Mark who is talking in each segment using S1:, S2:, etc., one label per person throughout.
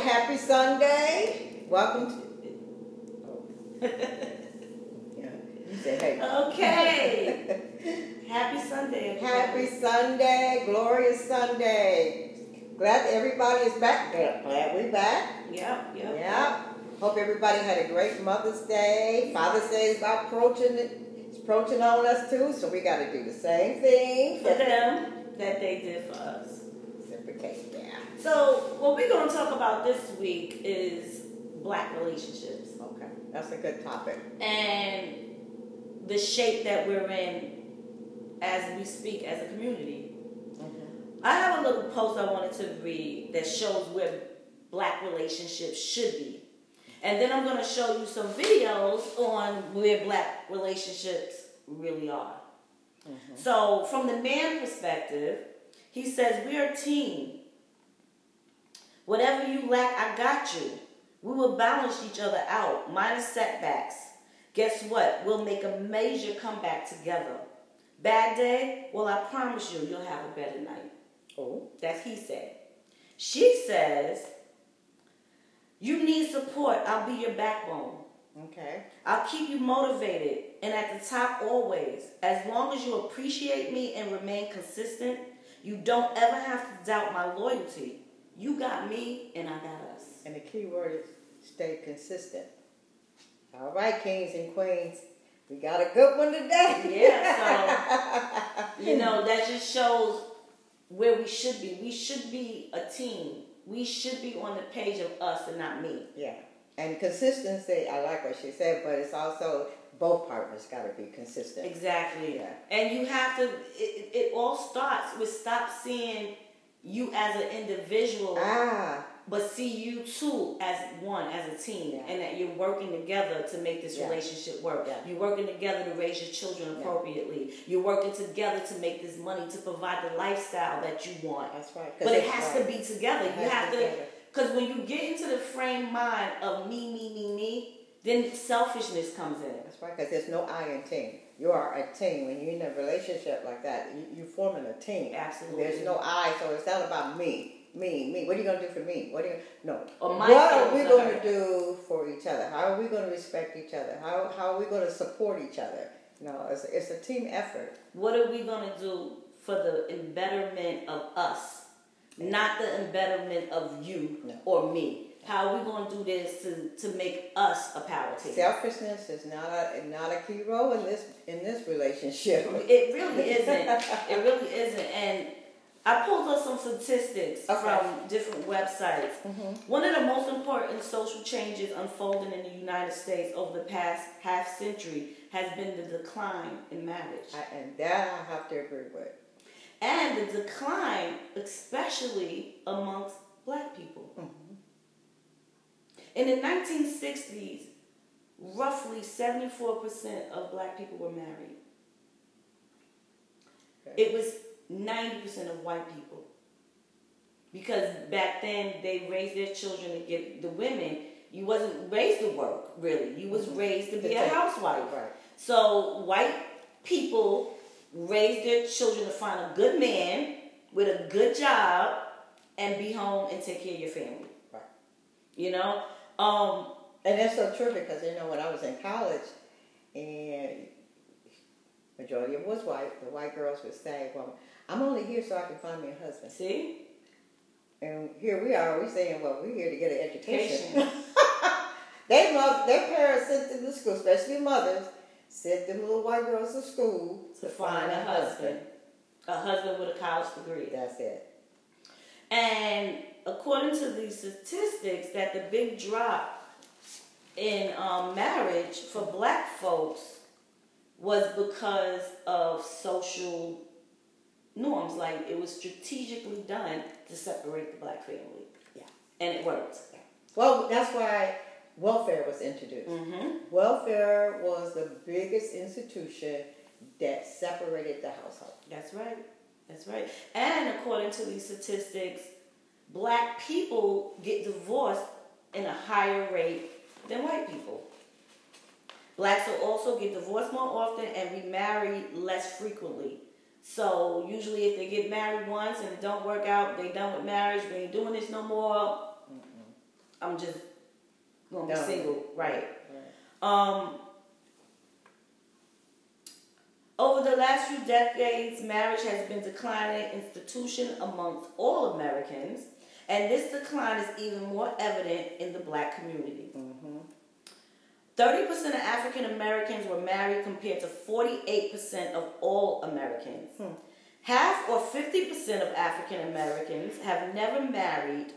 S1: Happy Sunday. Welcome to. Yeah, you say hey.
S2: Okay. Happy Sunday.
S1: Happy Sunday. Glorious Sunday. Glad everybody is back. Glad we're back.
S2: Yep, yep.
S1: Yeah. Hope everybody had a great Mother's Day. Father's Day is about approaching. It's approaching on us too, so we got to do the same thing.
S2: For them that they did for us.
S1: Reciprocate.
S2: So, what we're going to talk about this week is black relationships
S1: Okay. That's a good topic.
S2: and the shape that we're in as we speak as a community. Mm-hmm. I have a little post I wanted to read that shows where black relationships should be. And then I'm going to show you some videos on where black relationships really are. Mm-hmm. So, from the man perspective, he says, We're a team. Whatever you lack, I got you. We will balance each other out, minus setbacks. Guess what? We'll make a major comeback together. Bad day? Well, I promise you, you'll have a better night.
S1: Oh.
S2: That's he said. She says, You need support. I'll be your backbone.
S1: Okay.
S2: I'll keep you motivated and at the top always. As long as you appreciate me and remain consistent, you don't ever have to doubt my loyalty. You got me and I got us.
S1: And the key word is stay consistent. All right, kings and queens. We got a good one today.
S2: Yeah, so, You know, that just shows where we should be. We should be a team. We should be on the page of us and not me.
S1: yeah. And consistency, I like what she said, but it's also both partners got to be consistent.
S2: Exactly.
S1: Yeah.
S2: And you have to, it, it it all starts with stop seeing you as an individual,
S1: Ah,
S2: but see you too as one, as a team,
S1: Yeah.
S2: and that you're working together to make this
S1: Yeah.
S2: relationship work.
S1: Yeah.
S2: You're working together to raise your children appropriately. You're working together to make this money to provide the lifestyle that you want.
S1: that's right.
S2: But it has
S1: right.
S2: to be together.
S1: It
S2: You have
S1: to
S2: to,
S1: be together.
S2: because when you get into the frame mind of me, me, me, me, then selfishness comes in.
S1: That's right, because there's no I in team. You are a team. When you're in a relationship like that, you, you're forming a team.
S2: Absolutely.
S1: There's no I, so it's not about me, me, me. What are you going to do for me? What are you, no. What are we going to do for each other? How are we going to respect each other? How, how are we going to support each other? No, it's, it's a team effort.
S2: What are we going to do for the embetterment of us, not the embetterment of you
S1: No.
S2: or me? How are we going to do this to, to make us a power team?
S1: Selfishness is not a not a key role in this in this relationship.
S2: It really isn't. It really isn't. And I pulled up some statistics
S1: Okay.
S2: from different websites.
S1: Mhm.
S2: One of the most important social changes unfolding in the United States over the past half century has been the decline in marriage.
S1: I, and that I have to agree with.
S2: and the decline, especially amongst black people.
S1: Mhm.
S2: In the 1960s, roughly 74% of black people were married.
S1: Okay.
S2: It was 90% of white people. Because back then they raised their children to get the women, you wasn't raised to work, really. You was
S1: Mhm.
S2: raised to
S1: To
S2: be a housewife.
S1: Right.
S2: So white people raised their children to find a good man with a good job and be home and take care of your family.
S1: Right.
S2: You know? Um,
S1: And that's so true because you know when I was in college, and majority of was white, the white girls would say, "Well, I'm only here so I can find me a husband."
S2: see?
S1: And here we are, we saying, "Well, we're here to get an education." They love their parents sent them to school, especially mothers, sent them little white girls to school
S2: To find a husband. A husband with a college degree.
S1: That's it.
S2: And according to these statistics, that the big drop in um, marriage for black folks was because of social norms. Like it was strategically done to separate the black family.
S1: Yeah.
S2: And it worked.
S1: Well, that's why welfare was introduced.
S2: Mm-hmm.
S1: Welfare was the biggest institution that separated the household.
S2: That's right. That's right. And according to these statistics, black people get divorced in a higher rate than white people. Blacks will also get divorced more often and remarry less frequently. So usually, if they get married once and it don't work out, they done with marriage. We ain't doing this no more. I'm just gonna be single, right?
S1: Right.
S2: Um, over the last few decades, marriage has been declining institution amongst all Americans, and this decline is even more evident in the black community.
S1: Mm-hmm.
S2: 30% of African Americans were married compared to 48% of all Americans.
S1: Hmm.
S2: Half or 50% of African Americans have never married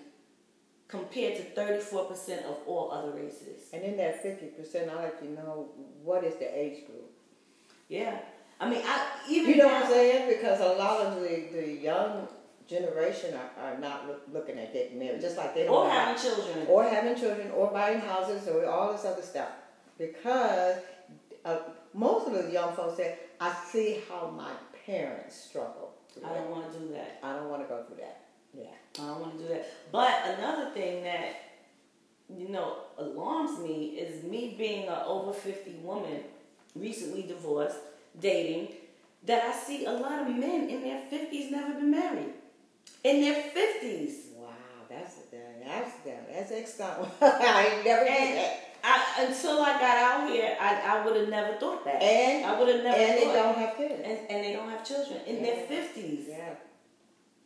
S2: compared to 34% of all other races.
S1: And in that fifty percent, I like to know what is the age group.
S2: Yeah. I mean, I even
S1: You know
S2: now,
S1: what I'm saying? Because a lot of the, the young generation are, are not look, looking at getting married, just like they don't
S2: or having children.
S1: or having children or buying houses or all this other stuff. Because uh, most of the young folks say, I see how my parents struggle.
S2: I don't want to do that.
S1: I don't want to go through that. Yeah.
S2: I don't want to do that. But another thing that you know alarms me is me being an over fifty woman, recently divorced, dating, that I see a lot of men in their fifties never been married. In their fifties.
S1: Wow, that's that's that's extra. I ain't never did that.
S2: I, until I got out here, I, I would have never thought that.
S1: And
S2: I would have never
S1: and they don't have kids.
S2: and, and they don't have children in their fifties.
S1: Yeah.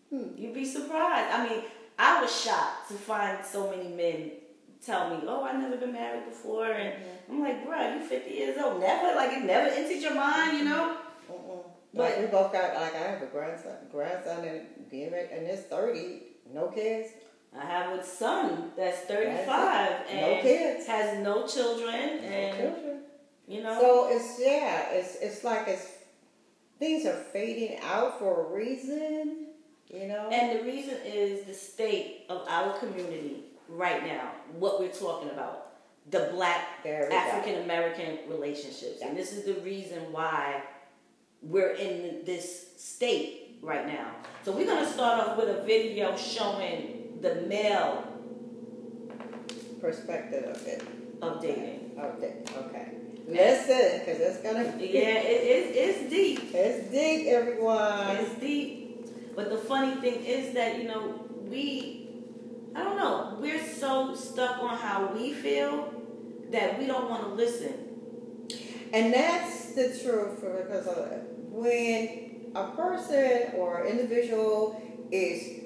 S1: Hmm.
S2: You'd be surprised. I mean, I was shocked to find so many men tell me, "Oh, I've never been married before," and I'm like, "Bruh, you 50 years old, never like it never entered your mind, you know?"
S1: Mm-mm.
S2: But-
S1: Like we both got like I have a grandson, grandson and getting ready, and it's thirty, no kids.
S2: I have a son that's 35
S1: That's it. No kids.
S2: has no children,
S1: no
S2: and
S1: children.
S2: you know,
S1: So it's yeah, it's it's like it's things are fading out for a reason, you know.
S2: and the reason is the state of our community right now. What we're talking about, the black
S1: There we go.
S2: African American relationships. And this is the reason why we're in this state right now. So we're going to start off with a video showing the male
S1: Perspective of it.
S2: of dating.
S1: Okay, okay. Listen, because it's gonna be.
S2: Yeah, it, it, it's deep.
S1: it's deep, everyone.
S2: It's deep. But the funny thing is that, you know, we, I don't know, we're so stuck on how we feel that we don't want to listen.
S1: And that's the truth because uh, when a person or individual is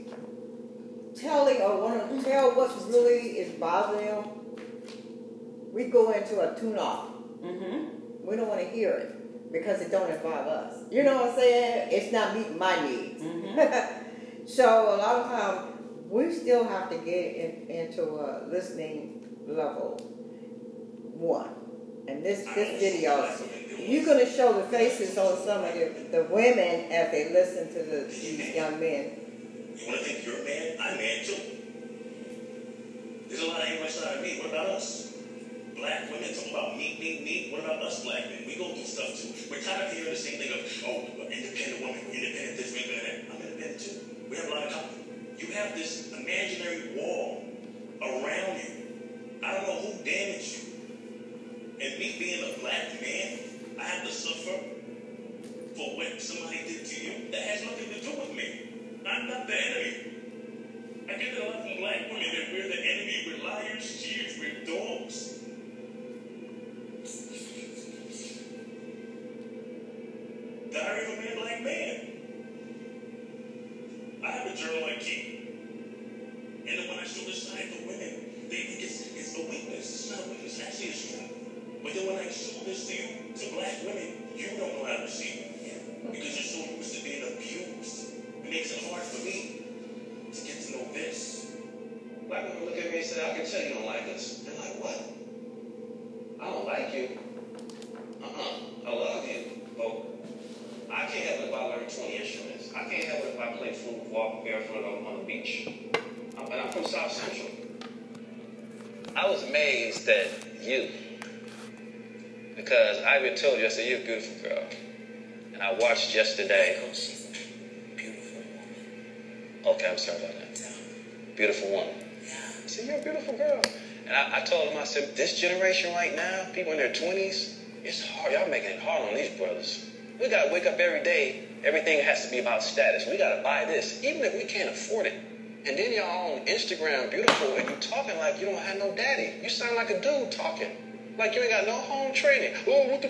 S1: telling or want to tell what's really is bothering them, we go into a tune off.
S2: Mm-hmm.
S1: We don't want to hear it because it don't involve us. You know what I'm saying? It's not meeting my needs.
S2: Mm-hmm.
S1: so a lot of times we still have to get in, into a listening level one. And this this video, you're gonna show the faces on some of the, the women as they listen to the, these young men.
S3: You want to think you're a man? I'm a man too. There's a lot of English out of me. What about us? Black women talk about me, me, me. What about us black men? We go through stuff too. We're tired of hearing the same thing of, oh, independent woman, independent this, independent that. I'm independent too. We have a lot of common. You have this imaginary wall around you. I don't know who damaged you. And me being a black man, I have to suffer for what somebody did to you. That has nothing to do with me. I'm not the enemy. I get it a lot from black women that we're the enemy, we're liars, cheaters, we're dogs. Diary of a Man Black Man. I have a journal I keep. And when I show this side to women, they think it's, it's a weakness. I, I
S4: told him, I said, this generation right now, people in their 20s, it's hard. Y'all making it hard on these brothers. We got to wake up every day. Everything has to be about status. We got to buy this. Even if we can't afford it, And then y'all on Instagram, beautiful, and you talking like you don't have no daddy. You sound like a dude talking. Like you ain't got no home training. Oh, what the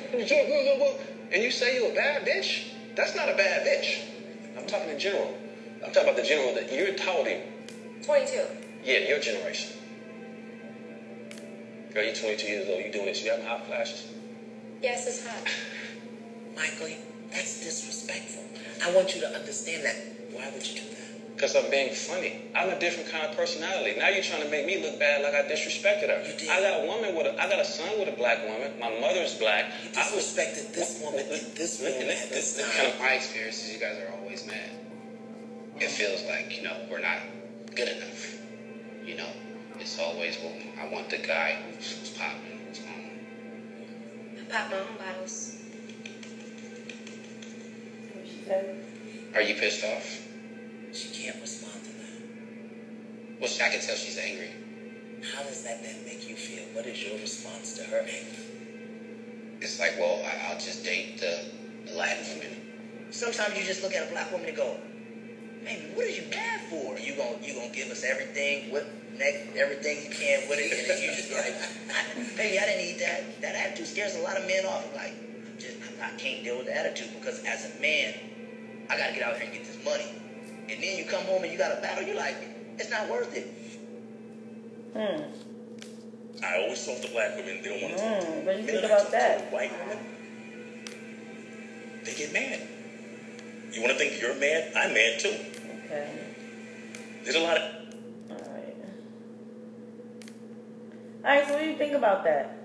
S4: and you say you a bad bitch? That's not a bad bitch. I'm talking in general. I'm talking about the general that you're toting.
S5: 22.
S4: Yeah, your generation. Girl, you're 22 years old. You doing this? You having hot flashes?
S5: Yes, it's hot.
S6: Michael, that's disrespectful. I want you to understand that. Why would you do that?
S4: Because I'm being funny. I'm a different kind of personality. Now you're trying to make me look bad like I disrespected her.
S6: You did.
S4: I got a woman with a, I got a son with a black woman. My mother's black.
S6: You
S4: I was
S6: disrespected this woman and this
S4: Look,
S6: woman
S4: and
S6: at
S4: this,
S6: this
S4: this kind of my experiences. You guys are always mad. It feels like you know we're not good enough. You know, it's always well, I want the guy who's, who's popping. who's on.
S5: I pop my own bottles.
S2: What she said?
S4: Are you pissed off?
S6: She can't respond to that.
S4: Well, I can tell she's angry.
S6: How does that then make you feel? What is your response to her anger?
S4: It's like, well, I, I'll just date the, the Latin woman.
S6: Sometimes you just look at a black woman and go, what are you mad for? You gonna you gonna give us everything neck everything you can with it, and then you just be like, I, baby, I didn't need that. That attitude scares a lot of men off. Like, just I can't deal with the attitude because as a man, I gotta get out here and get this money. And then you come home and you got a battle. You're like, it's not worth it.
S2: Hmm.
S3: I always talk to black women, they don't want to talk to
S2: Hmm. What do you think about that?
S3: White women, they get mad. You want to think you're mad? I'm mad too.
S2: Okay.
S3: There's a lot of
S2: All right. All right. So what do you think about that?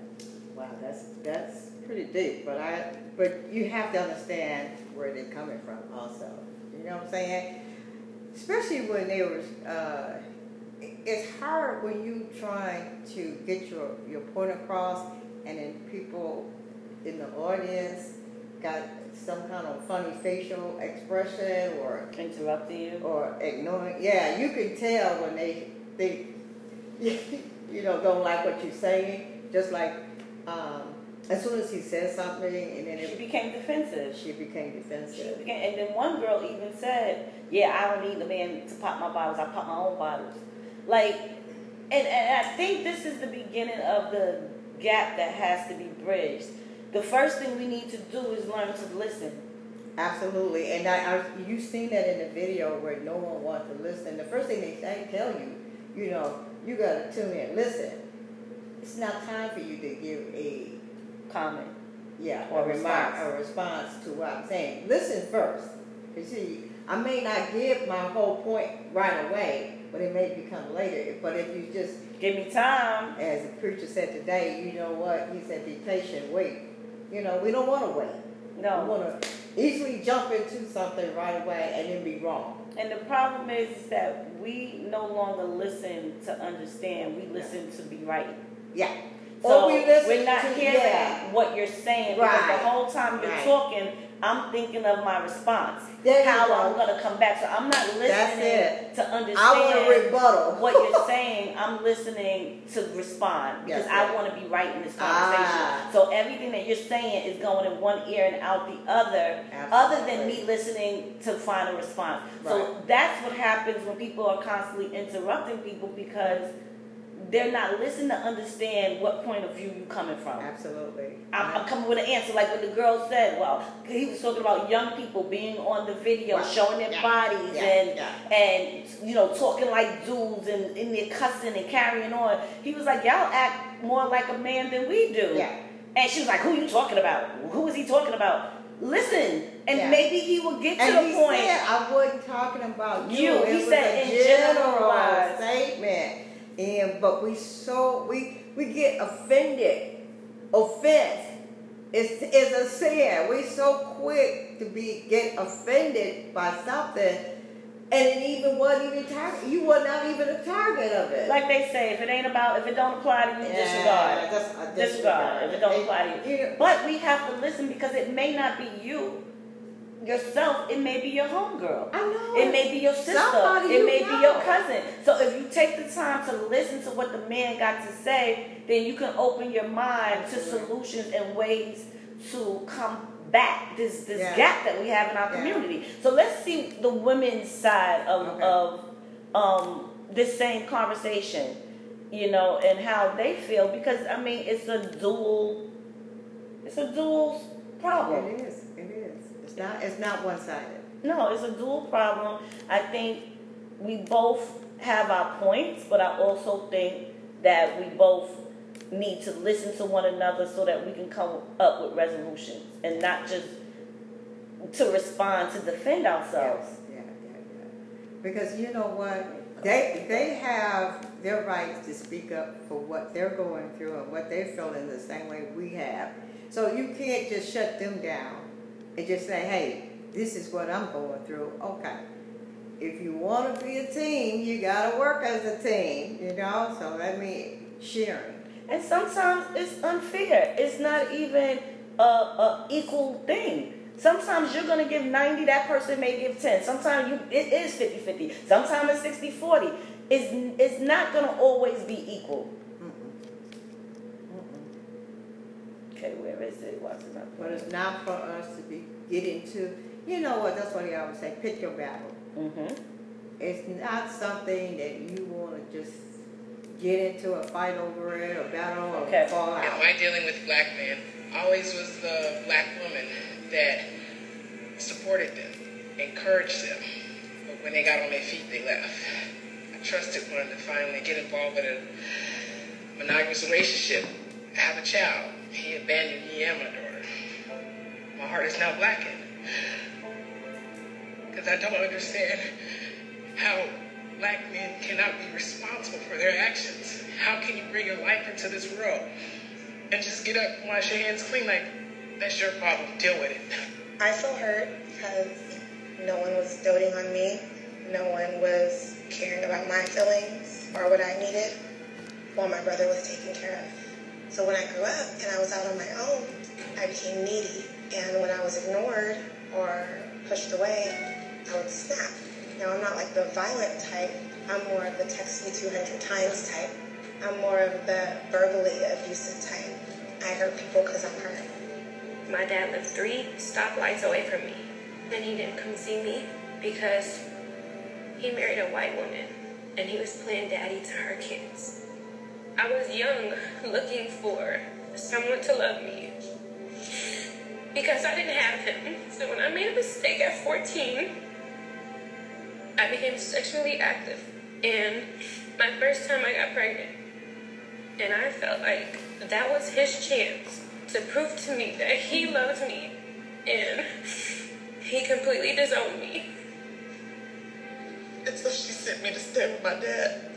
S1: Wow, that's that's pretty deep. But I but you have to understand where they're coming from also. You know what I'm saying? Especially when they were uh, it's hard when you trying to get your, your point across and then people in the audience got some kind of funny facial expression or
S2: Interrupting you?
S1: or ignoring. Yeah, you can tell when they they you know don't like what you're saying. Just like um, as soon as he says something, and then
S2: She
S1: it,
S2: became defensive.
S1: she became defensive.
S2: She became, and then one girl even said, "Yeah, I don't need a man to pop my bottles. I pop my own bottles." Like, and, and I think this is the beginning of the gap that has to be bridged. The first thing we need to do is learn to listen.
S1: Absolutely, and I, I you seen that in the video where no one wants to listen. The first thing they say, tell you, you know, you got to tune in. Listen, it's not time for you to give a
S2: Comment.
S1: Yeah,
S2: Or
S1: a remark,
S2: response.
S1: response to what I'm saying. Listen first. You see, I may not give my whole point right away, but it may become later. But if you just,
S2: Give me time.
S1: as the preacher said today, you know what? He said, be patient, wait. You know, we don't want to wait.
S2: No.
S1: We want to easily jump into something right away and then be wrong.
S2: And the problem is, is that we no longer listen to understand. We listen to be right.
S1: Yeah.
S2: So
S1: or we listen
S2: we're not
S1: to,
S2: hearing
S1: yeah.
S2: what you're saying because
S1: Right.
S2: the whole time you're
S1: Right.
S2: talking, I'm thinking of my response.
S1: There
S2: how
S1: go.
S2: I'm gonna come back. So I'm not listening to understand
S1: I want a rebuttal.
S2: what you're saying. I'm listening to respond because
S1: That's
S2: I want to be right in this conversation.
S1: Ah.
S2: So everything that you're saying is going in one ear and out the other, other than me listening to find a response. So that's what happens when people are constantly interrupting people because they're not listening to understand what point of view you're coming from.
S1: Absolutely.
S2: I'm, I'm coming with an answer, like when the girl said, "Well, he was talking about young people being on the video,
S1: Right.
S2: showing their
S1: Yeah.
S2: bodies,
S1: Yeah.
S2: and
S1: Yeah.
S2: and you know talking like dudes and in there cussing and carrying on." He was like, "Y'all act more like a man than we do."
S1: Yeah.
S2: And she was like, "Who you talking about? Who is he talking about?" Listen, and
S1: Yeah.
S2: maybe he will get to the point.
S1: said, I wasn't talking about you.
S2: You.
S1: It
S2: He
S1: was
S2: said
S1: a
S2: in generalized.
S1: statement. And but we so we we get offended. Offense is is a sin. We so quick to be get offended by something, and it even wasn't even target. You were not even a target of it.
S2: Like they say, if it ain't about, if it don't apply to you,
S1: Yeah,
S2: disregard. disregard if it don't apply to. You But we have to listen because it may not be you yourself. It may be your homegirl.
S1: I know
S2: It may be your sister.
S1: Somebody
S2: it may be your cousin. So if you take the time to listen to what the man got to say, then you can open your mind to solutions and ways to combat this this
S1: Yeah.
S2: gap that we have in our
S1: Yeah.
S2: community. So let's see the women's side of
S1: Okay.
S2: of um, this same conversation, you know, and how they feel because I mean it's a dual, it's a dual problem.
S1: It is. It is. Not. It's not one sided.
S2: No, it's a dual problem. I think we both have our points, but I also think that we both need to listen to one another so that we can come up with resolutions and not just to respond to defend ourselves.
S1: Yeah, yeah, yeah. Because you know what? They they have their rights to speak up for what they're going through and what they're feeling the same way we have. So you can't just shut them down and just say, "Hey, this is what I'm going through." Okay. If you want to be a team, you got to work as a team, you know? So that means sharing.
S2: And sometimes it's unfair. It's not even a, a equal thing. Sometimes you're going to give 90, that person may give 10. Sometimes you it is 50-50. Sometimes it's 60-40. It's, it's not going to always be equal. Okay, where is it? What's it
S1: But it's not for us to be get into, you know what, that's what they always say, pick your battle.
S2: Mm-hmm.
S1: It's not something that you want to just get into a fight over it or battle or
S2: Okay.
S1: fall
S4: And
S1: out.
S4: my dealing with black men always was the black woman that supported them, encouraged them. But when they got on their feet, they left. I trusted one to finally get involved with a monogamous relationship, have a child. He abandoned me and my daughter. My heart is now blackened. Because I don't understand how black men cannot be responsible for their actions. How can you bring your life into this world and just get up and wash your hands clean? Like, that's your problem. Deal with it.
S5: I feel hurt because no one was doting on me. No one was caring about my feelings or what I needed while my brother was taken care of. So when I grew up and I was out on my own, I became needy. And when I was ignored or pushed away, I would snap. Now, I'm not like the violent type. I'm more of the text me 200 times type. I'm more of the verbally abusive type. I hurt people because I'm hurt.
S7: My dad lived three stoplights away from me. Then he didn't come see me because he married a white woman and he was playing daddy to her kids. I was young, looking for someone to love me because I didn't have him. So when I made a mistake at 14, I became sexually active. And my first time I got pregnant. And I felt like that was his chance to prove to me that he loved me. And he completely disowned me.
S6: And so she sent me to stay with my dad,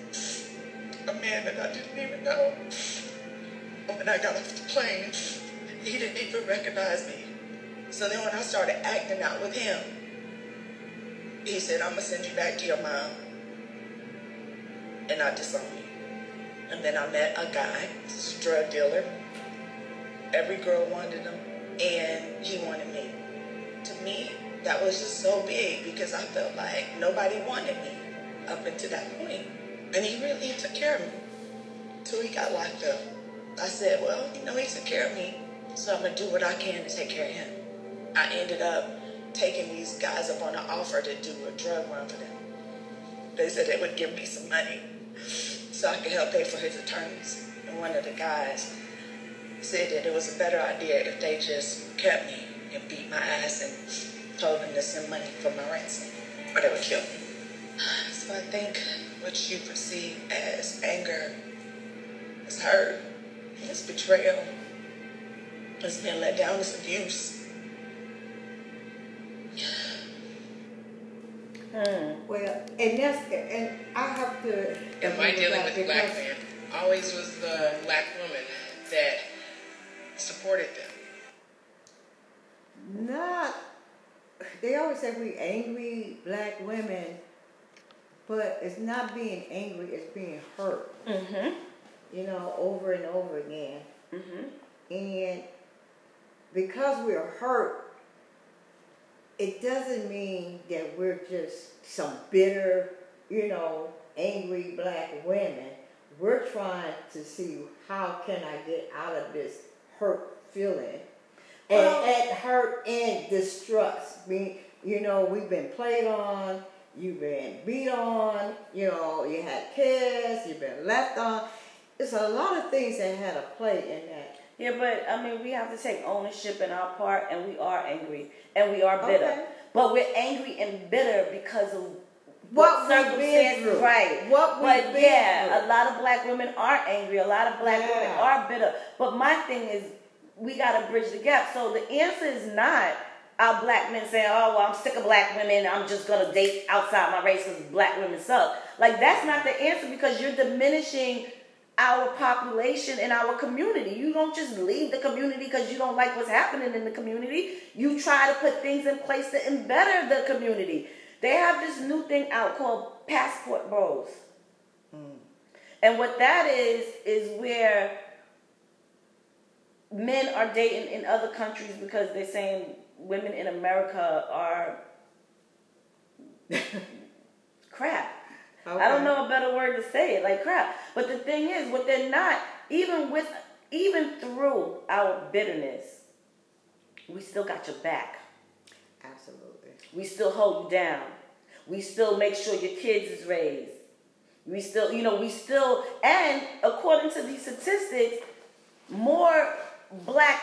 S6: a man that I didn't even know. When I got off the plane, he didn't even recognize me. So then when I started acting out with him, he said, I'm going to send you back to your mom. And I disowned him. And then I met a guy, this drug dealer. Every girl wanted him, and he wanted me. To me, that was just so big because I felt like nobody wanted me up until that point. And he really took care of me till he got locked up. I said, well, you know, he took care of me, so I'm going to do what I can to take care of him. I ended up taking these guys up on an offer to do a drug run for them. They said they would give me some money so I could help pay for his attorneys. And one of the guys said that it was a better idea if they just kept me and beat my ass and told them to send money for my ransom, or they would kill me. So I think what you perceive as anger is hurt, it's betrayal, it's being let down, it's abuse.
S2: Hmm.
S1: Well, and that's and I have to.
S4: And my
S1: agree
S4: dealing
S1: that
S4: with black
S1: because-
S4: men always was the black woman that supported them.
S1: Not. They always say we angry black women, but it's not being angry; it's being hurt.
S2: Mm-hmm.
S1: You know, over and over again,
S2: Mm-hmm.
S1: and because we're hurt, it doesn't mean that we're just some bitter, you know, angry black women. We're trying to see how can I get out of this hurt feeling and,
S2: Well-
S1: and hurt and distrust. We, you know, we've been played on. You've been beat on, you know, you had kids, you've been left on. It's a lot of things that had a play in that.
S2: Yeah, but I mean, we have to take ownership in our part, and we are angry, and we are bitter.
S1: Okay.
S2: But we're angry and bitter because of
S1: What been
S2: circumstances, right?
S1: What we've
S2: but
S1: been
S2: yeah,
S1: through.
S2: a lot of black women are angry. A lot of black women are bitter. But my thing is, we got to bridge the gap. So the answer is not our black men saying, "Oh, well, I'm sick of black women. I'm just gonna date outside my race because black women suck." Like that's not the answer because you're diminishing our population and our community. You don't just leave the community because you don't like what's happening in the community. You try to put things in place to better the community. They have this new thing out called passport bros. Mm. And what that is is where men are dating in other countries because they're saying women in America are crap. I don't know a better word to say it, like crap. But the thing is, what they're not, even with, even through our bitterness, we still got your back.
S1: Absolutely.
S2: We still hold you down. We still make sure your kids is raised. We still, you know, we still, and according to these statistics, more black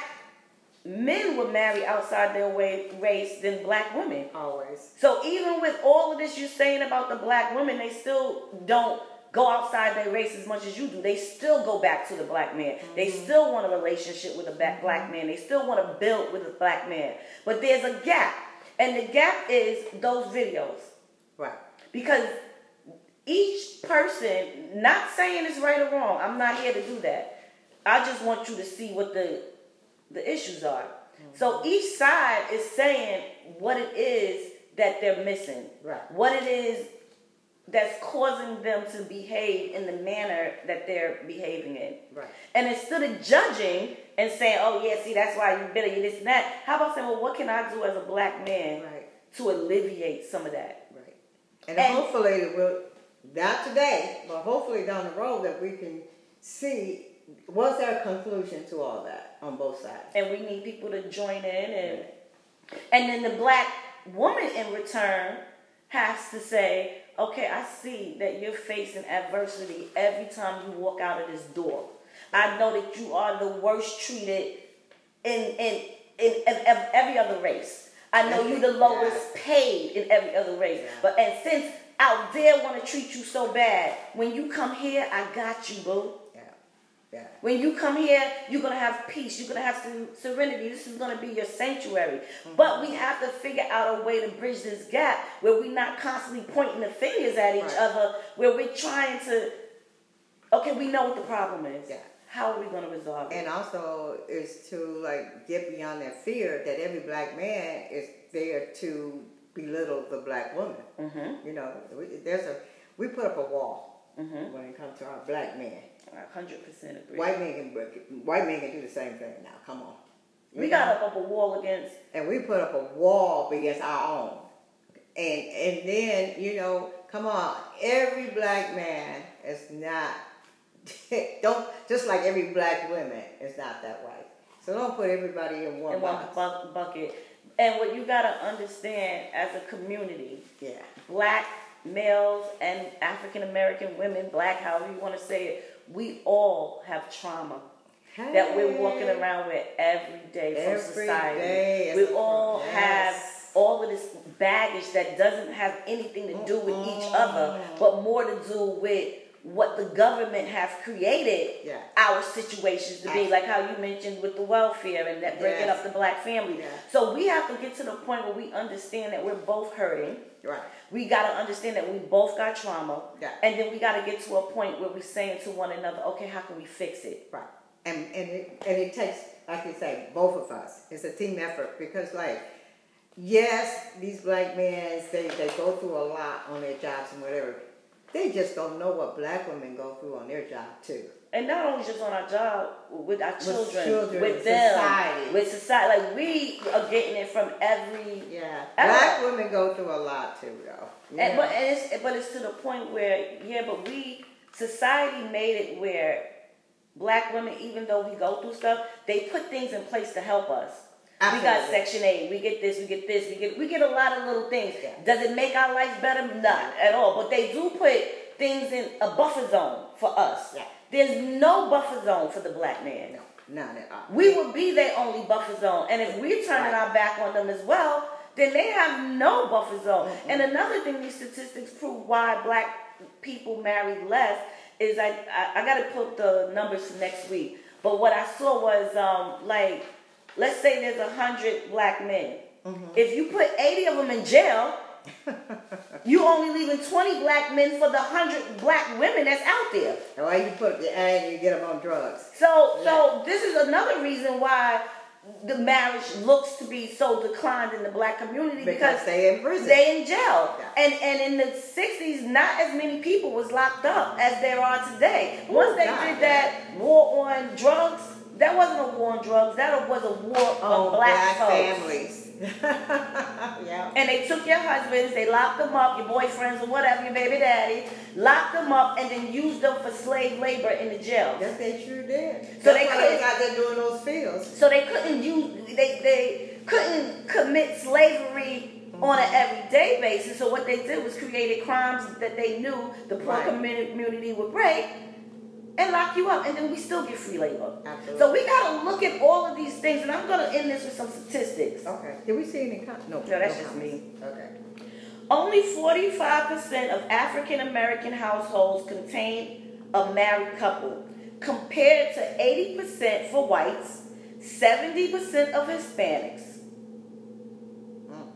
S2: men were married outside their way, race than black women.
S1: Always.
S2: So even with all of this you're saying about the black women, they still don't go outside their race as much as you do. They still go back to the black man. Mm-hmm. They still want a relationship with a black black man. They still want to build with a black man. But there's a gap. And the gap is those videos.
S1: Right.
S2: Because each person, not saying it's right or wrong, I'm not here to do that. I just want you to see what the the issues are. So each side is saying what it is that they're missing.
S1: Right.
S2: What it is that's causing them to behave in the manner that they're behaving in.
S1: Right.
S2: And instead of judging and saying, oh, yeah, see, that's why you're bitter, you this and that, how about saying, well, what can I do as a black man
S1: Right.
S2: to alleviate some of that?
S1: Right. And,
S2: And-
S1: hopefully we'll not today, but hopefully down the road that we can see what's a conclusion to all that on both sides.
S2: and we need people to join in and and then the black woman in return has to say okay i see that you're facing adversity every time you walk out of this door. I know that you are the worst treated in in in, in, in every other race. I know you're the lowest paid in every other race. But and since out there want to treat you so bad when you come here i got you boo
S1: Yeah.
S2: When you come here, you're going to have peace. You're going to have some serenity. This is going to be your sanctuary.
S1: Mm-hmm.
S2: But we have to figure out a way to bridge this gap where we're not constantly pointing the fingers at each
S1: Right.
S2: other, where we're trying to, okay, we know what the problem is.
S1: Yeah.
S2: How are we going to resolve it?
S1: And also is to like get beyond that fear that every black man is there to belittle the black woman.
S2: Mm-hmm.
S1: You know, we, there's a we put up a wall
S2: Mhm.
S1: when it comes to our black men.
S2: I 100% agree.
S1: White men can break it. white men can do the same thing now. Come on.
S2: we
S1: You
S2: got up up a wall against,
S1: and we put up a wall against our own. And and then, you know, come on, every black man is not don't just like every black woman is not that white. So don't put everybody in one
S2: in one bu- bucket. And what you got to understand as a community,
S1: Yeah.
S2: black males and African American women, black, however you want to say it, we all have trauma that we're walking around with every day from
S1: Every
S2: society.
S1: day
S2: we all
S1: yes.
S2: have all of this baggage that doesn't have anything to do with each other, but more to do with what the government have created
S1: Yeah.
S2: our situations to be, like how you mentioned with the welfare and that breaking
S1: Yes.
S2: up the black family.
S1: Yeah.
S2: So we have to get to the point where we understand that we're both hurting.
S1: Right.
S2: We got to understand that we both got trauma.
S1: Yeah.
S2: And then we got to get to a point where we're saying to one another, okay, how can we fix it?
S1: Right. And and it, and it takes, like you say, both of us. It's a team effort because, like, yes, these black men they they go through a lot on their jobs and whatever. They just don't know what black women go through on their job too.
S2: And not only just on our job, with our children,
S1: children,
S2: with them,
S1: society.
S2: with society. Like we are getting it from every.
S1: Yeah,
S2: don't
S1: black women go through a lot too, though.
S2: And, but and it's but it's to the point where yeah, but we society made it where black women, even though we go through stuff, they put things in place to help us. We got Section 8, we get this, we get this, we get we get a lot of little things.
S1: Yeah.
S2: Does it make our life better? Not at all. But they do put things in a buffer zone for us.
S1: Yeah.
S2: There's no buffer zone for the black man.
S1: No, none at all.
S2: We will be their only buffer zone. And if we're turning
S1: Right.
S2: our back on them as well, then they have no buffer zone. And another thing these statistics prove why black people marry less is I, I, I got to put the numbers for next week. But what I saw was um, like, let's say there's a hundred black men. If you put 80 of them in jail, you only leaving 20 black men for the 100 black women that's out there.
S1: Or you put the and you get them on drugs.
S2: So, so this is another reason why the marriage looks to be so declined in the black community
S1: Because
S2: because,
S1: they in prison.
S2: they in jail.
S1: Yeah.
S2: And and in the '60s, not as many people was locked up as there are today. Once they
S1: God,
S2: did that war on drugs, that wasn't a war on drugs. That was a war
S1: Oh,
S2: on black, folks.
S1: families. yeah.
S2: And they took your husbands, they locked them up, your boyfriends or whatever, your baby daddy, locked them up, and then used them for slave labor in the jail.
S1: Yes, they sure did.
S2: So
S1: That's
S2: they couldn't-
S1: they got there doing those fields.
S2: So they couldn't use they they couldn't commit slavery mm-hmm. on an everyday basis. So what they did was created crimes that they knew the poor
S1: right.
S2: community would break and lock you up, and then we still get free labor.
S1: Absolutely.
S2: So we gotta look at all of these things, and I'm gonna end this with some statistics.
S1: Okay. Did we see any? Com- no.
S2: No, that's just
S1: comments.
S2: me.
S1: Okay.
S2: Only 45% of African American households contain a married couple, compared to 80% for whites, 70% of Hispanics. Mm.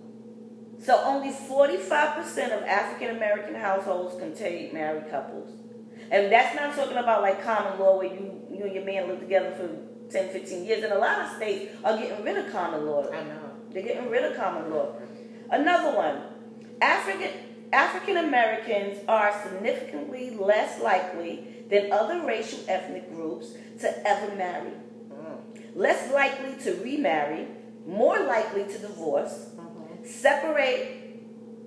S2: So only 45% of African American households contain married couples. And that's not talking about like common law where you, you and your man live together for 10, 15 years. And a lot of states are getting rid of common law.
S1: I know.
S2: They're getting rid of common law. Another one. African African Americans are significantly less likely than other racial ethnic groups to ever marry. Mm. Less likely to remarry, more likely to divorce, mm-hmm. separate,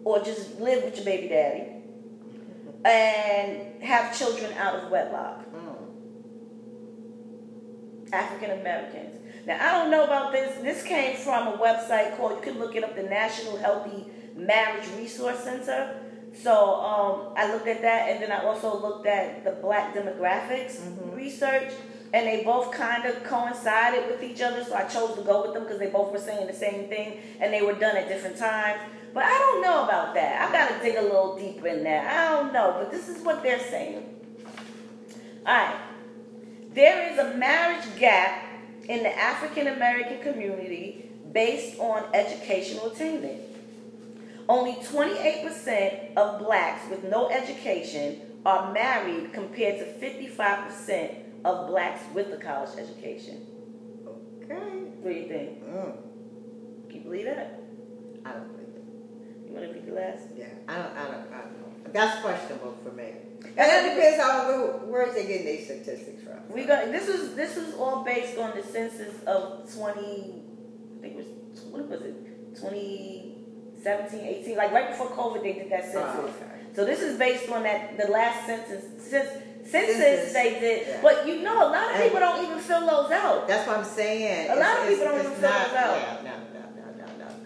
S2: or just live with your baby daddy, and have children out of wedlock. African Americans. Now, I don't know about this. This came from a website called, you can look it up, the National Healthy Marriage Resource Center. So um, I looked at that, and then I also looked at the black demographics research, and they both kind of coincided with each other. So I chose to go with them because they both were saying the same thing, and they were done at different times. But I don't know about that. I got to dig a little deeper in that. I don't know, but this is what they're saying. All right. There is a marriage gap in the African American community based on educational attainment. Only 28% of blacks with no education are married compared to 55% of blacks with a college education.
S1: Okay.
S2: What do you think?
S1: Mm.
S2: Can you believe that?
S1: I don't believe it.
S2: You want to be?
S1: Yeah. I don't. I don't. I don't know. That's questionable for me. And that depends on where, where's they getting these statistics from.
S2: We got this is this was all based on the census of 20 I think it was what was it 2017 18 like right before COVID they did that oh, census.
S1: Oh, okay.
S2: So this is based on that the last census since census
S1: Census,
S2: they did.
S1: yeah.
S2: But you know a lot of
S1: And-
S2: people don't even fill those out.
S1: That's what I'm saying.
S2: A lot of people don't even fill
S1: not-
S2: those out.
S1: Yeah, no.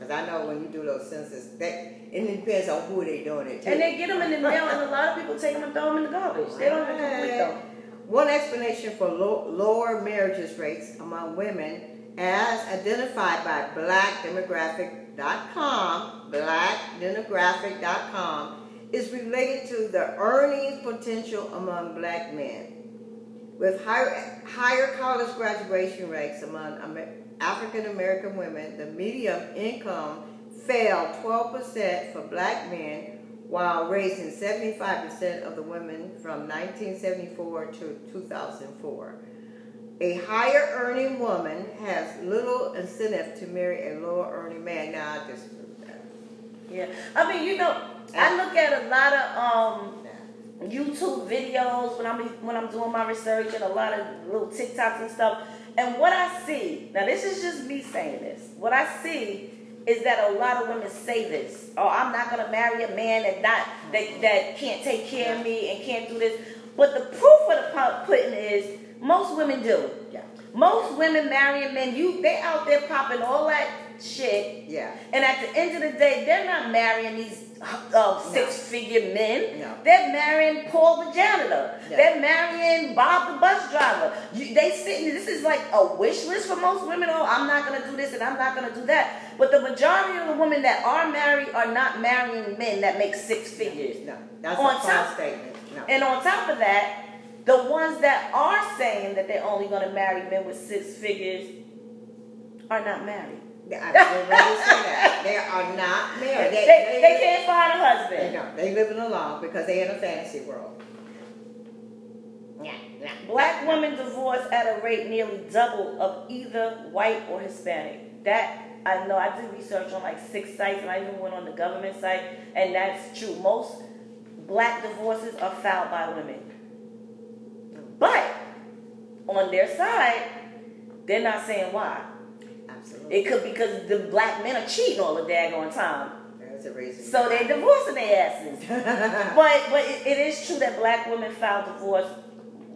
S1: Because I know when you do those census, that it depends on who they're doing it to.
S2: And they get them in the mail and a lot of people take them and throw them in the garbage. They don't even complete them.
S1: One explanation for low, lower marriages rates among women, as identified by BlackDemographic.com, BlackDemographic.com, is related to the earning potential among black men. With higher, higher college graduation rates among Amer- African American women, the median income fell 12% for black men while raising 75% of the women from 1974 to 2004. A higher earning woman has little incentive to marry a lower earning man. Now, I just
S2: Yeah. I mean, you know, I look at a lot of um. YouTube videos when I'm when I'm doing my research and a lot of little TikToks and stuff. And what I see, now this is just me saying this. What I see is that a lot of women say this. Oh, I'm not gonna marry a man that not that that can't take care of me and can't do this. But the proof of the pudding is Most women do.
S1: Yeah.
S2: Most women marrying men, you they out there popping all that shit.
S1: Yeah.
S2: And at the end of the day, they're not marrying these uh, six-figure men.
S1: No.
S2: They're marrying Paul the janitor.
S1: Yeah.
S2: They're marrying Bob the bus driver. You, they sitting. This is like a wish list for most women. Oh, I'm not gonna do this and I'm not gonna do that. But the majority of the women that are married are not marrying men that make six figures.
S1: No, that's
S2: On
S1: a false statement. No.
S2: And on top of that, the ones that are saying that they're only going to marry men with six figures are not married.
S1: I didn't really say that. They are not
S2: They,
S1: married.
S2: they, can't find a husband.
S1: They
S2: husband.
S1: know. They living alone because they in a fantasy world.
S2: Black women divorce at a rate nearly double of either white or Hispanic. That I know. I did research on like six sites, and I even went on the government site, and that's true. Most black divorces are filed by women, but on their side, they're not saying why.
S1: Absolutely.
S2: It could be because the black men are cheating all the daggone time.
S1: There's a reason.
S2: So they're divorcing their asses. but but it, it is true that black women file divorce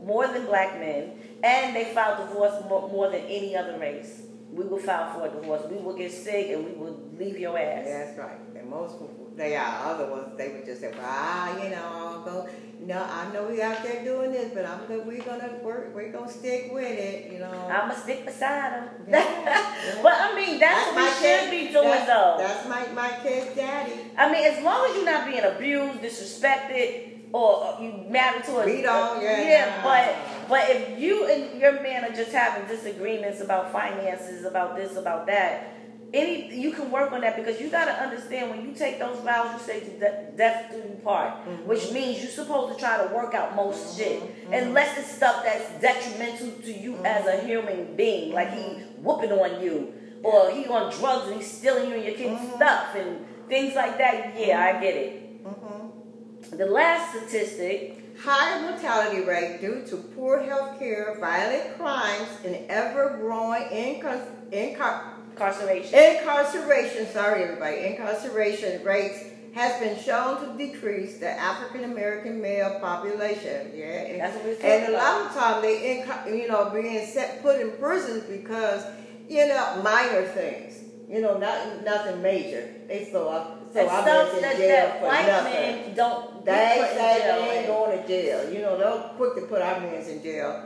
S2: more than black men, and they file divorce more, more than any other race. We will file for a divorce. We will get sick and we will leave your ass.
S1: That's right. And most people, they are other ones. They would just say, "Well, ah, you know, I'll go. No, I know we out there doing this, but I'm good. We're gonna work. We're gonna stick with it. You know."
S2: I'ma stick beside them.
S1: Yeah.
S2: but I mean, that's,
S1: my
S2: what we should
S1: kid-
S2: be doing
S1: that's,
S2: though.
S1: That's my my kid's daddy.
S2: I mean, as long as you're not being abused, disrespected, or you married to a
S1: Beat on, yeah,
S2: yeah.
S1: nah.
S2: But but if you and your man are just having disagreements about finances, about this, about that, any you can work on that because you got to understand when you take those vows, you say to de- death do you part,
S1: Mm-hmm.
S2: which means you're supposed to try to work out most shit, unless it's stuff that's detrimental to you as
S1: Mm-hmm.
S2: a human being, like he whooping on you. Or he on drugs and he's stealing you and your kids'
S1: Mm-hmm.
S2: stuff and things like that. Yeah, I get it. The last statistic
S1: Higher mortality rate due to poor health care, violent crimes, and ever-growing incar- incar-
S2: incarceration.
S1: incarceration. Sorry, everybody. Incarceration rates has been shown to decrease the African American male population. Yeah, and,
S2: That's what we're
S1: and a lot of time they, you know, being set put in prisons because you know minor things. You know, not nothing major. They throw up. So
S2: and
S1: I'm
S2: stuff
S1: in
S2: that, that white
S1: nothing.
S2: men don't
S1: They
S2: get put
S1: ain't
S2: in
S1: say
S2: jail
S1: they ain't
S2: in.
S1: going to jail. You know, they'll quick to put our men in jail.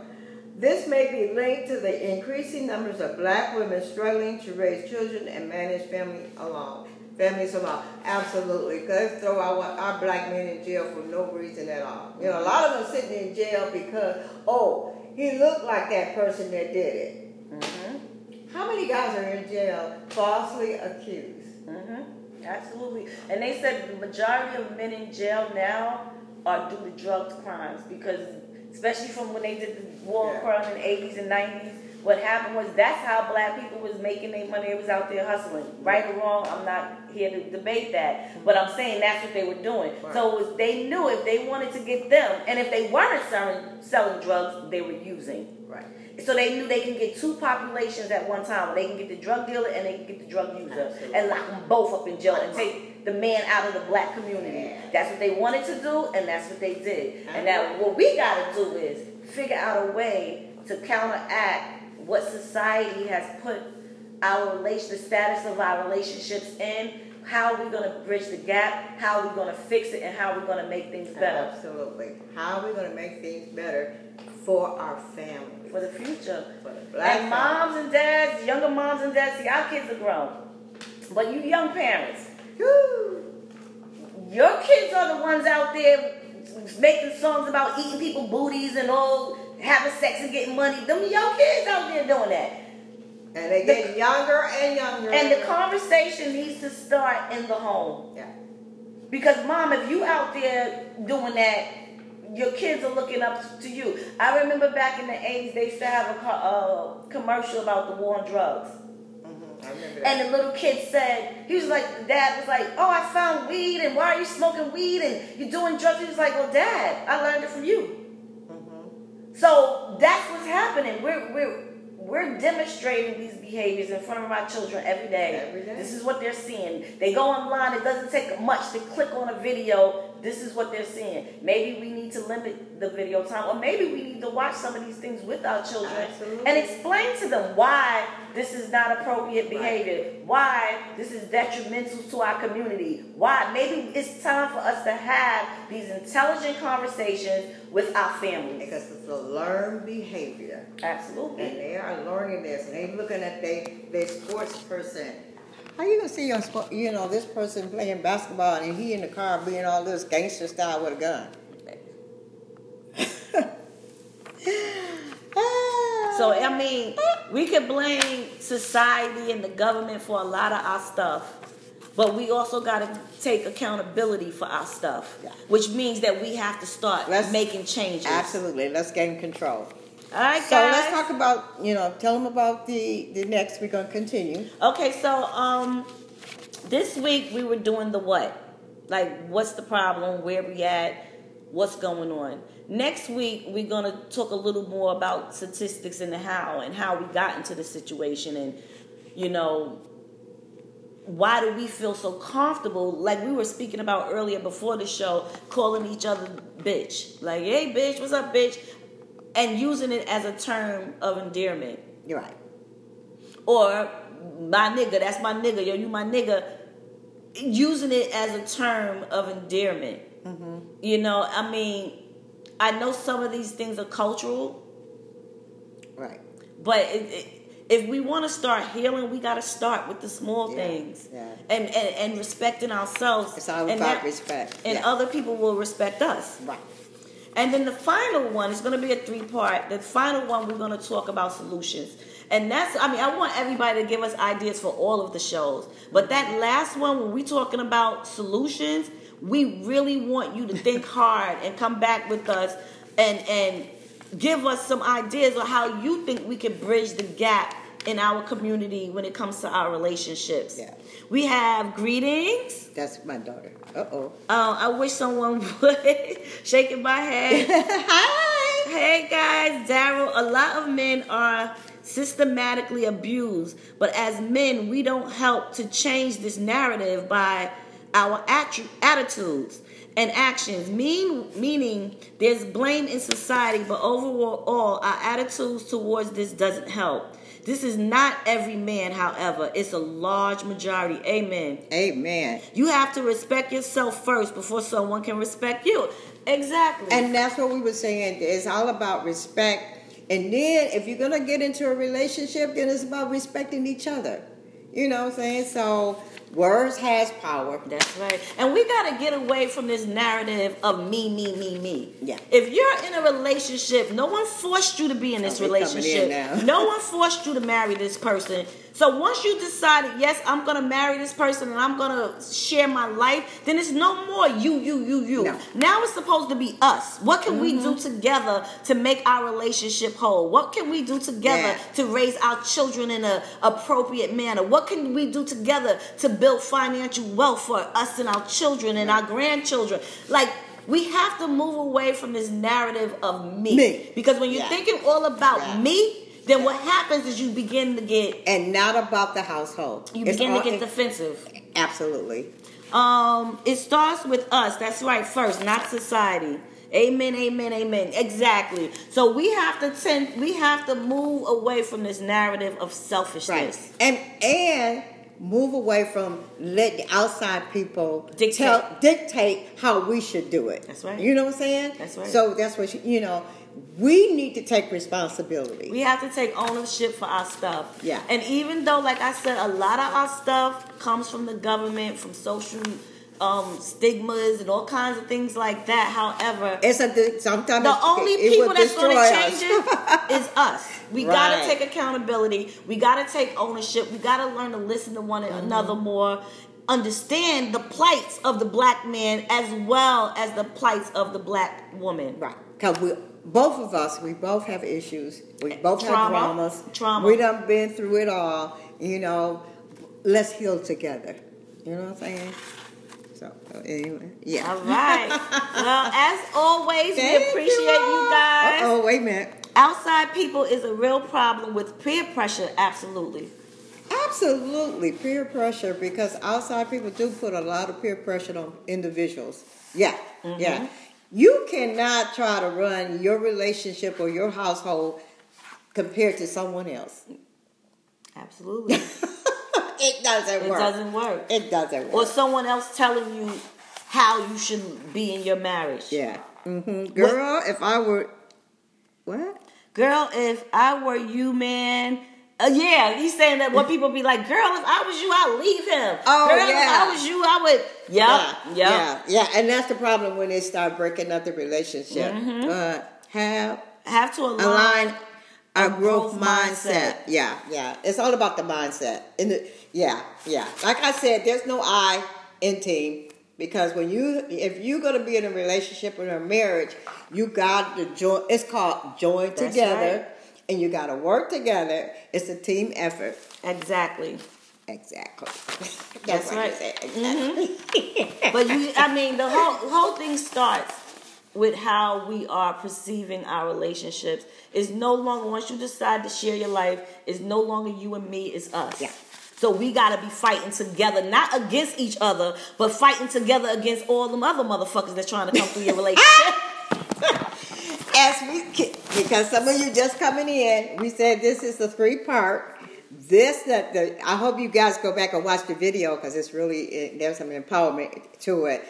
S1: This may be linked to the increasing numbers of black women struggling to raise children and manage family alone. Families alone. Absolutely. Because throw our, our black men in jail for no reason at all. You know, a lot of them sitting in jail because, oh, he looked like that person that did it.
S2: Mm-hmm.
S1: How many guys are in jail falsely accused?
S2: Mm-hmm. Absolutely. And they said the majority of men in jail now are due to drugs crimes because, especially from when they did the war
S1: Yeah.
S2: crime in the 80s and 90s, what happened was that's how black people was making their money. They was out there hustling. Right or wrong, I'm not here to debate that. Mm-hmm. But I'm saying that's what they were doing.
S1: Right.
S2: So it was, they knew if they wanted to get them, and if they weren't selling, selling drugs, they were using. So they knew they can get two populations at one time. They can get the drug dealer and they can get the drug user
S1: Absolutely.
S2: and lock them both up in jail and take the man out of the black community. That's what they wanted to do, and that's what they did. And now what we got to do is figure out a way to counteract what society has put our relation, the status of our relationships in. How are we going to bridge the gap? How are we going to fix it? And how are we going to make things better
S1: Absolutely. How are we going to make things better for our family?
S2: for the future?
S1: For the black
S2: and moms and dads, younger moms and dads, see, our kids are grown. But you young parents, your kids are the ones out there making songs about eating people booties and all, having sex and getting money. Them your kids out there doing that.
S1: And they get younger and younger.
S2: And the conversation needs to start in the home.
S1: Yeah.
S2: Because mom, if you out there doing that, your kids are looking up to you. I remember back in the 80s, they used to have a co- uh, commercial about the war on drugs.
S1: Mhm, I remember.
S2: And the little kid said, he was like, dad was like, oh, I found weed, and why are you smoking weed, and you're doing drugs? He was like, well, dad, I learned it from you.
S1: Mhm.
S2: So that's what's happening. We're, we're, we're demonstrating these behaviors in front of our children every day.
S1: Every day.
S2: This is what they're seeing. They go online, it doesn't take much to click on a video. This is what they're seeing. Maybe we need to limit the video time, or maybe we need to watch some of these things with our children
S1: Absolutely.
S2: and explain to them why this is not appropriate behavior, why this is detrimental to our community, why maybe it's time for us to have these intelligent conversations with our families.
S1: Because it's a learned behavior.
S2: Absolutely.
S1: And they are learning this, and they're looking at they their sports person. How you gonna see your you know this person playing basketball and he in the car being all this gangster style with a gun?
S2: So I mean, we could blame society and the government for a lot of our stuff, but we also got to take accountability for our stuff,
S1: Yeah.
S2: which means that we have to start
S1: Let's-
S2: making changes.
S1: Absolutely, let's gain control.
S2: All right, guys.
S1: So let's talk about you know tell them about the the next. We're gonna continue.
S2: Okay, so um, this week we were doing the what? Like, what's the problem? Where we at? What's going on? Next week we're gonna talk a little more about statistics and the how and how we got into the situation and you know why do we feel so comfortable like we were speaking about earlier before the show calling each other bitch like hey bitch what's up bitch and using it as a term of endearment
S1: You're right.
S2: or my nigga, that's my nigga, yo, you my nigga, using it as a term of endearment. Mm-hmm. You know, I mean, I know some of these things are cultural,
S1: Right.
S2: but it, it, if we want to start healing, we got to start with the small
S1: Yeah,
S2: things
S1: yeah.
S2: And, and and respecting ourselves.
S1: It's all
S2: and
S1: about
S2: that-
S1: respect.
S2: and
S1: Yeah.
S2: other people will respect us.
S1: Right.
S2: And then the final one is going to be a three part. The final one, we're going to talk about solutions. And that's, I mean, I want everybody to give us ideas for all of the shows. But that last one, when we're talking about solutions, we really want you to think hard and come back with us and, and give us some ideas on how you think we can bridge the gap in our community when it comes to our relationships.
S1: Yeah.
S2: We have greetings.
S1: That's my daughter. Uh oh.
S2: Uh, I wish someone would shaking my head.
S1: Hi.
S2: Hey guys, Daryl. A lot of men are systematically abused, but as men, we don't help to change this narrative by our attru- attitudes and actions. Mean, meaning there's blame in society, but overall, our attitudes towards this doesn't help. This is not every man, however, it's a large majority. Amen.
S1: Amen.
S2: You have to respect yourself first before someone can respect you. Exactly.
S1: And that's what we were saying. It's all about respect. And then if you're gonna get into a relationship, then it's about respecting each other. You know what I'm saying? So words has power.
S2: That's right. And we got to get away from this narrative of me, me, me, me.
S1: Yeah.
S2: If you're in a relationship, no one forced you to be in this
S1: Oh, in
S2: relationship.
S1: now.
S2: no one forced you to marry this person. So once you decided, yes, I'm going to marry this person and I'm going to share my life, then it's no more you, you, you, you.
S1: No. Mm-hmm.
S2: Now it's supposed to be us. What can we do together to make our relationship whole? What can we do together
S1: Yeah.
S2: to raise our children in an appropriate manner? What can we do together to build financial wealth for us and our children and our grandchildren? Like we have to move away from this narrative of me.
S1: Me.
S2: Because when you're
S1: Yeah.
S2: thinking all about
S1: Yeah.
S2: me, then what happens is you begin to get
S1: And not about the household.
S2: you
S1: It's
S2: begin to get defensive.
S1: Absolutely.
S2: Um, it starts with us. That's right, first, not society. Amen, amen, amen. Exactly. So we have to tend, we have to move away from this narrative of
S1: Right.
S2: selfishness.
S1: And and move away from let the outside people
S2: Dictate.
S1: tell dictate how we should do it.
S2: That's right.
S1: You know what I'm saying?
S2: That's right.
S1: So that's what you, you know. We need to take responsibility.
S2: We have to take ownership for our stuff.
S1: Yeah.
S2: And even though, like I said, a lot of our stuff comes from the government, from social um, stigmas and all kinds of things like that. However,
S1: it's a sometimes
S2: the only
S1: it
S2: people that's going to
S1: us.
S2: change it is us. We got to take accountability. We got to take ownership. We got to learn to listen to one
S1: Mm-hmm.
S2: another more. Understand the plights of the black man as well as the plights of the black woman.
S1: Right. Because we both of us, we both have issues. We eh, both
S2: Trauma.
S1: have traumas.
S2: Trauma.
S1: We done been through it all. You know, let's heal together. You know what I'm saying? So anyway, yeah.
S2: All right. well, as always,
S1: Thank
S2: we appreciate you, guys.
S1: Oh, wait a minute.
S2: Outside people is a real problem with peer pressure, absolutely.
S1: Absolutely, peer pressure because outside people do put a lot of peer pressure on individuals. Yeah, yeah. Mm-hmm. You cannot try to run your relationship or your household compared to someone else.
S2: Absolutely.
S1: it doesn't
S2: It
S1: work.
S2: doesn't work.
S1: It doesn't work.
S2: Or someone else telling you how you should be in your marriage.
S1: yeah. Mm-hmm. Girl, if I were what?
S2: Girl, if I were you, man. Uh, yeah, he's saying that when people be like, "Girl, if I was you, I'd leave him."
S1: Oh,
S2: Girl, if. I was you, I would. Yep,
S1: yeah,
S2: yep.
S1: yeah, yeah, and that's the problem when they start breaking up the relationship.
S2: Mm-hmm.
S1: But have
S2: Have to align.
S1: align our
S2: a
S1: growth,
S2: growth
S1: mindset.
S2: mindset.
S1: Yeah, yeah. It's all about the mindset. And the, yeah, yeah. Like I said, there's no I in team because when you if you're gonna be in a relationship or a marriage, you got to join. It's called join
S2: That's
S1: together,
S2: right.
S1: And you got to work together. It's a team effort.
S2: Exactly.
S1: Exactly.
S2: That's right.
S1: Exactly. Mm-hmm.
S2: But you, I mean, the whole whole thing starts with how we are perceiving our relationships. It's no longer once you decide to share your life, it's no longer you and me, it's us.
S1: Yeah.
S2: So we gotta be fighting together, not against each other, but fighting together against all them other motherfuckers that's trying to come through your relationship.
S1: as we because some of you just coming in, we said this is a three part. This that the I hope you guys go back and watch the video because it's really it, there's some empowerment to it.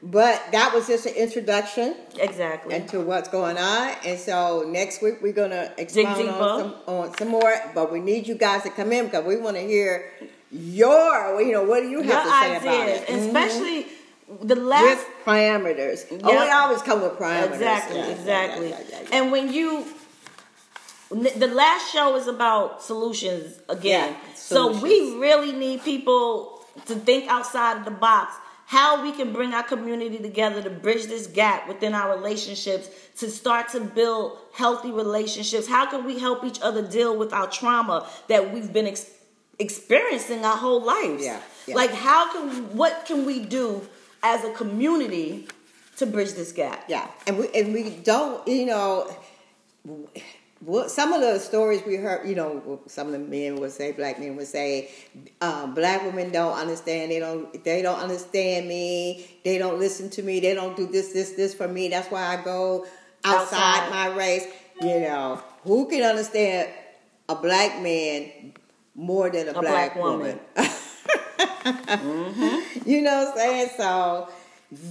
S1: But that was just an introduction
S2: exactly.
S1: into what's going on, and so next week we're gonna expound on some, on some more. But we need you guys to come in because we want to hear your you know what do you have
S2: your
S1: to say
S2: ideas,
S1: about it,
S2: and
S1: Mhm.
S2: The last
S1: with parameters. Oh,
S2: Yeah.
S1: we always come with parameters.
S2: Exactly,
S1: Yeah,
S2: exactly.
S1: yeah, yeah.
S2: And when you, the last show is about solutions again.
S1: Yeah,
S2: so we really need people to think outside of the box. How we can bring our community together to bridge this gap within our relationships to start to build healthy relationships. How can we help each other deal with our trauma that we've been ex- experiencing our whole lives?
S1: Yeah.
S2: Like, how can what can we do as a community to bridge this gap?
S1: Yeah, and we and we don't, you know, some of the stories we heard, you know, some of the men would say, black men would say, um, black women don't understand. They don't. They don't understand me. They don't listen to me. They don't do this, this, this for me. That's why I go outside,
S2: Outside.
S1: my race. You know, who can understand a black man more than a,
S2: A
S1: black,
S2: black
S1: woman?
S2: woman.
S1: You know what I'm saying? So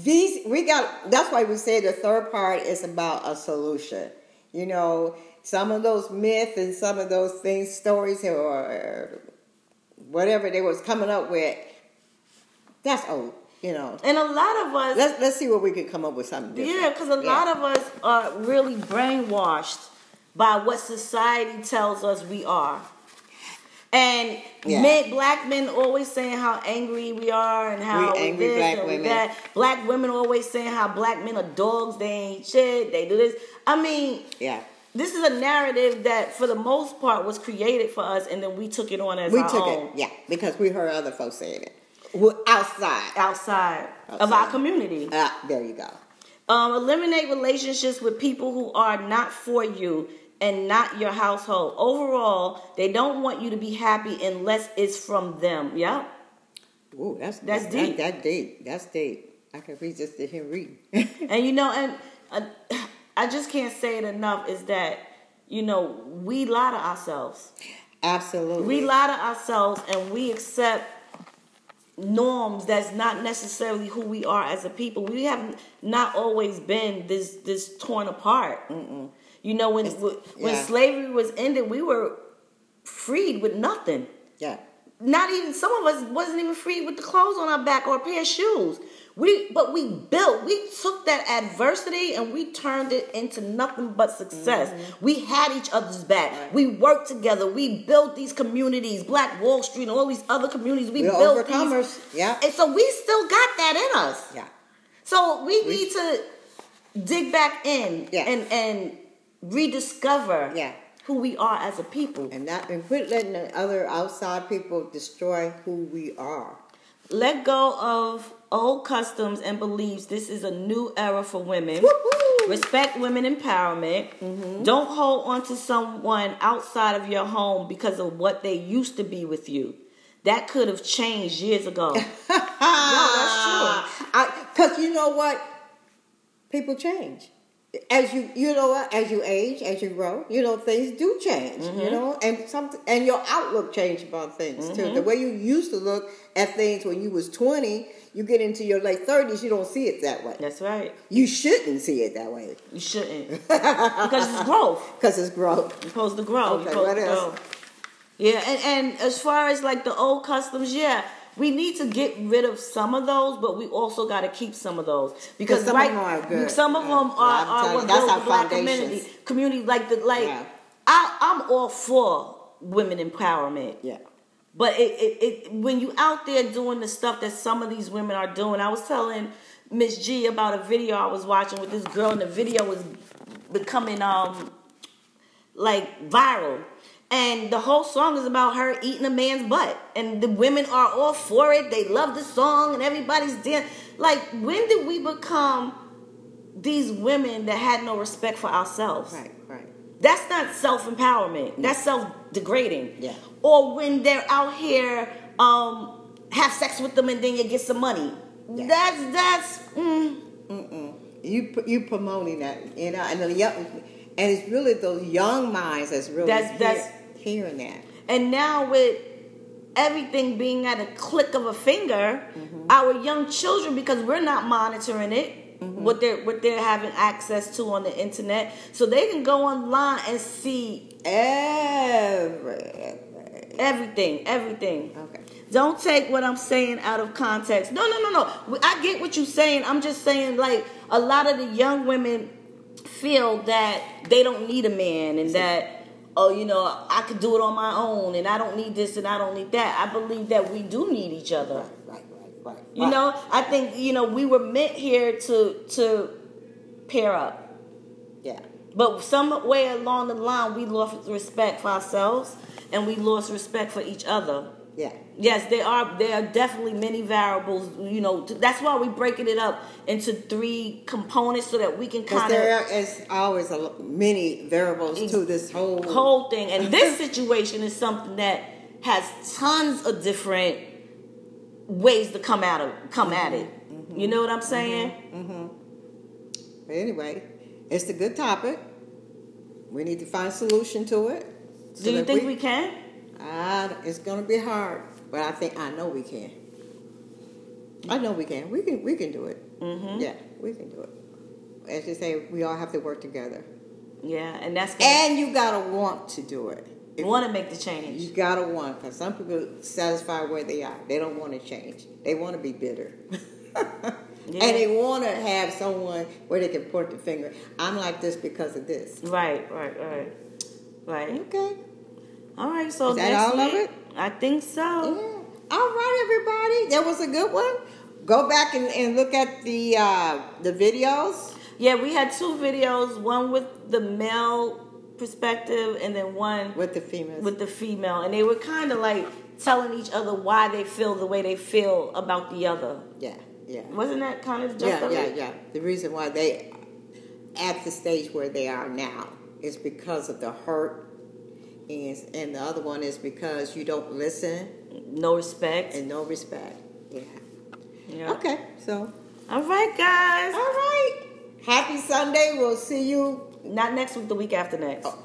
S1: these we got that's why we say the third part is about a solution. You know, some of those myths and some of those things, stories or whatever they was coming up with, that's old. You know.
S2: And a lot of us,
S1: Let's let's see what we can come up with something different.
S2: yeah, because a lot of us are really brainwashed by what society tells us we are. And
S1: Yeah.
S2: men, black men always saying how angry we are and how
S1: We angry
S2: this
S1: black
S2: and
S1: women.
S2: that. Black women always saying how black men are dogs, they ain't shit, they do this. I mean,
S1: Yeah.
S2: this is a narrative that for the most part was created for us and then we took it on as
S1: We
S2: our
S1: took
S2: own
S1: it. Yeah, because we heard other folks saying it. Well, outside.
S2: outside, of our community.
S1: Ah, there you go.
S2: Um, eliminate relationships with people who are not for you and not your household. Overall, they don't want you to be happy unless it's from them. Yeah.
S1: Ooh, that's
S2: That's
S1: that,
S2: deep.
S1: That, deep. That's deep. I can read just to him read.
S2: And you know, and uh, I just can't say it enough is that, you know, we lie to ourselves.
S1: Absolutely.
S2: We lie to ourselves and we accept norms that's not necessarily who we are as a people. We have not always been this this torn apart. You know, when when
S1: yeah.
S2: slavery was ended, we were freed with nothing.
S1: Yeah.
S2: Not even some of us wasn't even freed with the clothes on our back or a pair of shoes. We but we built, we took that adversity and we turned it into nothing but success.
S1: Mm-hmm.
S2: We had each other's back. We worked together. We built these communities, Black Wall Street and all these other communities. We
S1: We're
S2: built
S1: overcomers.
S2: these.
S1: Yeah.
S2: And so we still got that in us.
S1: Yeah.
S2: So we need to dig back in
S1: Yeah.
S2: and and rediscover
S1: Yeah.
S2: who we are as a people.
S1: And not and quit letting the other outside people destroy who we are.
S2: Let go of old customs and beliefs. This is a new era for women.
S1: Woo-hoo!
S2: Respect women empowerment.
S1: Mm-hmm.
S2: Don't hold on to someone outside of your home because of what they used to be with you. That could have changed years ago. no, that's true.
S1: Because you know what? People change. As you, you know? As you age, as you grow, you know things do change.
S2: Mm-hmm.
S1: You know, and some, and your outlook change about things too.
S2: Mm-hmm.
S1: The way you used to look at things when you was twenty, you get into your late thirties, you don't see it that way.
S2: That's right.
S1: You shouldn't see it that way
S2: You shouldn't. because it's growth.
S1: because it's growth.
S2: You're supposed to grow.
S1: Okay, what else?
S2: grow. Yeah, and, and as far as like the old customs, yeah, we need to get rid of some of those, but we also got to keep some of those because
S1: some of
S2: right,
S1: them are good.
S2: some of them are, are what builds the black community. Community like the like,
S1: Yeah.
S2: I, I'm all for women empowerment.
S1: Yeah.
S2: But it, it, it when you out there doing the stuff that some of these women are doing, I was telling Miss G about a video I was watching with this girl, and the video was becoming um like viral. And the whole song is about her eating a man's butt. And the women are all for it. They love the song and everybody's dancing. Like, when did we become these women that had no respect for ourselves?
S1: Right. Right.
S2: That's not self empowerment. That's self degrading.
S1: Yeah.
S2: Or when they're out here, um, have sex with them and then you get some money.
S1: Yeah.
S2: That's that's mm,
S1: You you promoting that, you know, and the young, and it's really those young minds that's really
S2: That's- that's-
S1: hearing that.
S2: and now with everything being at a click of a finger,
S1: Mm-hmm.
S2: our young children because we're not monitoring it.
S1: Mm-hmm.
S2: What they're what they're having access to on the internet, so they can go online and see
S1: Every,
S2: everything, everything.
S1: okay.
S2: Don't take what I'm saying out of context. No, no, no, no. I get what you're saying. I'm just saying, like, a lot of the young women feel that they don't need a man and that, oh, you know, I could do it on my own and I don't need this and I don't need that. I believe that we do need each other.
S1: Right, right, right.
S2: You
S1: right.
S2: know, I think, you know, we were meant here to to pair up.
S1: Yeah.
S2: But some way along the line, we lost respect for ourselves and we lost respect for each other.
S1: Yeah.
S2: Yes, there are there are definitely many variables. You know, that's why we're breaking it up into three components so that we can kind of There
S1: is always a, many variables to this whole.
S2: whole thing. And this situation is something that has tons of different ways to come out of come at it.
S1: Mm-hmm.
S2: You know what I'm saying?
S1: But anyway, it's a good topic. We need to find a solution to it. so
S2: Do you think we, can?
S1: Ah, it's going to be hard, but I think I know we can. I know we can. We can. We can do it.
S2: Mm-hmm.
S1: Yeah, we can do it. As you say, we all have to work together,
S2: Yeah, and that's gonna,
S1: and you gotta want to do it.
S2: Want to make the change.
S1: You gotta want, because some people satisfy where they are. They don't want to change. They want to be bitter.
S2: Yeah.
S1: And they want to have someone where they can point the finger. I'm like this because of this.
S2: Right, right, right, right.
S1: Okay.
S2: All right, so
S1: Is that all of it?
S2: I think so.
S1: Yeah. All right, everybody. That was a good one. Go back and, and look at the uh, the videos.
S2: Yeah, we had two videos, one with the male perspective and then one
S1: with the females.
S2: with the female. And they were kind of like telling each other why they feel the way they feel about the other.
S1: yeah, yeah,
S2: Wasn't that kind of just
S1: yeah, yeah,
S2: it?
S1: yeah. The reason why they at the stage where they are now is because of the hurt, and and the other one is because you don't listen
S2: No respect.
S1: and no respect. Yeah.
S2: Yeah.
S1: Okay. So.
S2: All right, guys.
S1: All right. Happy Sunday. We'll see you
S2: Not next week, the week after next.
S1: Oh,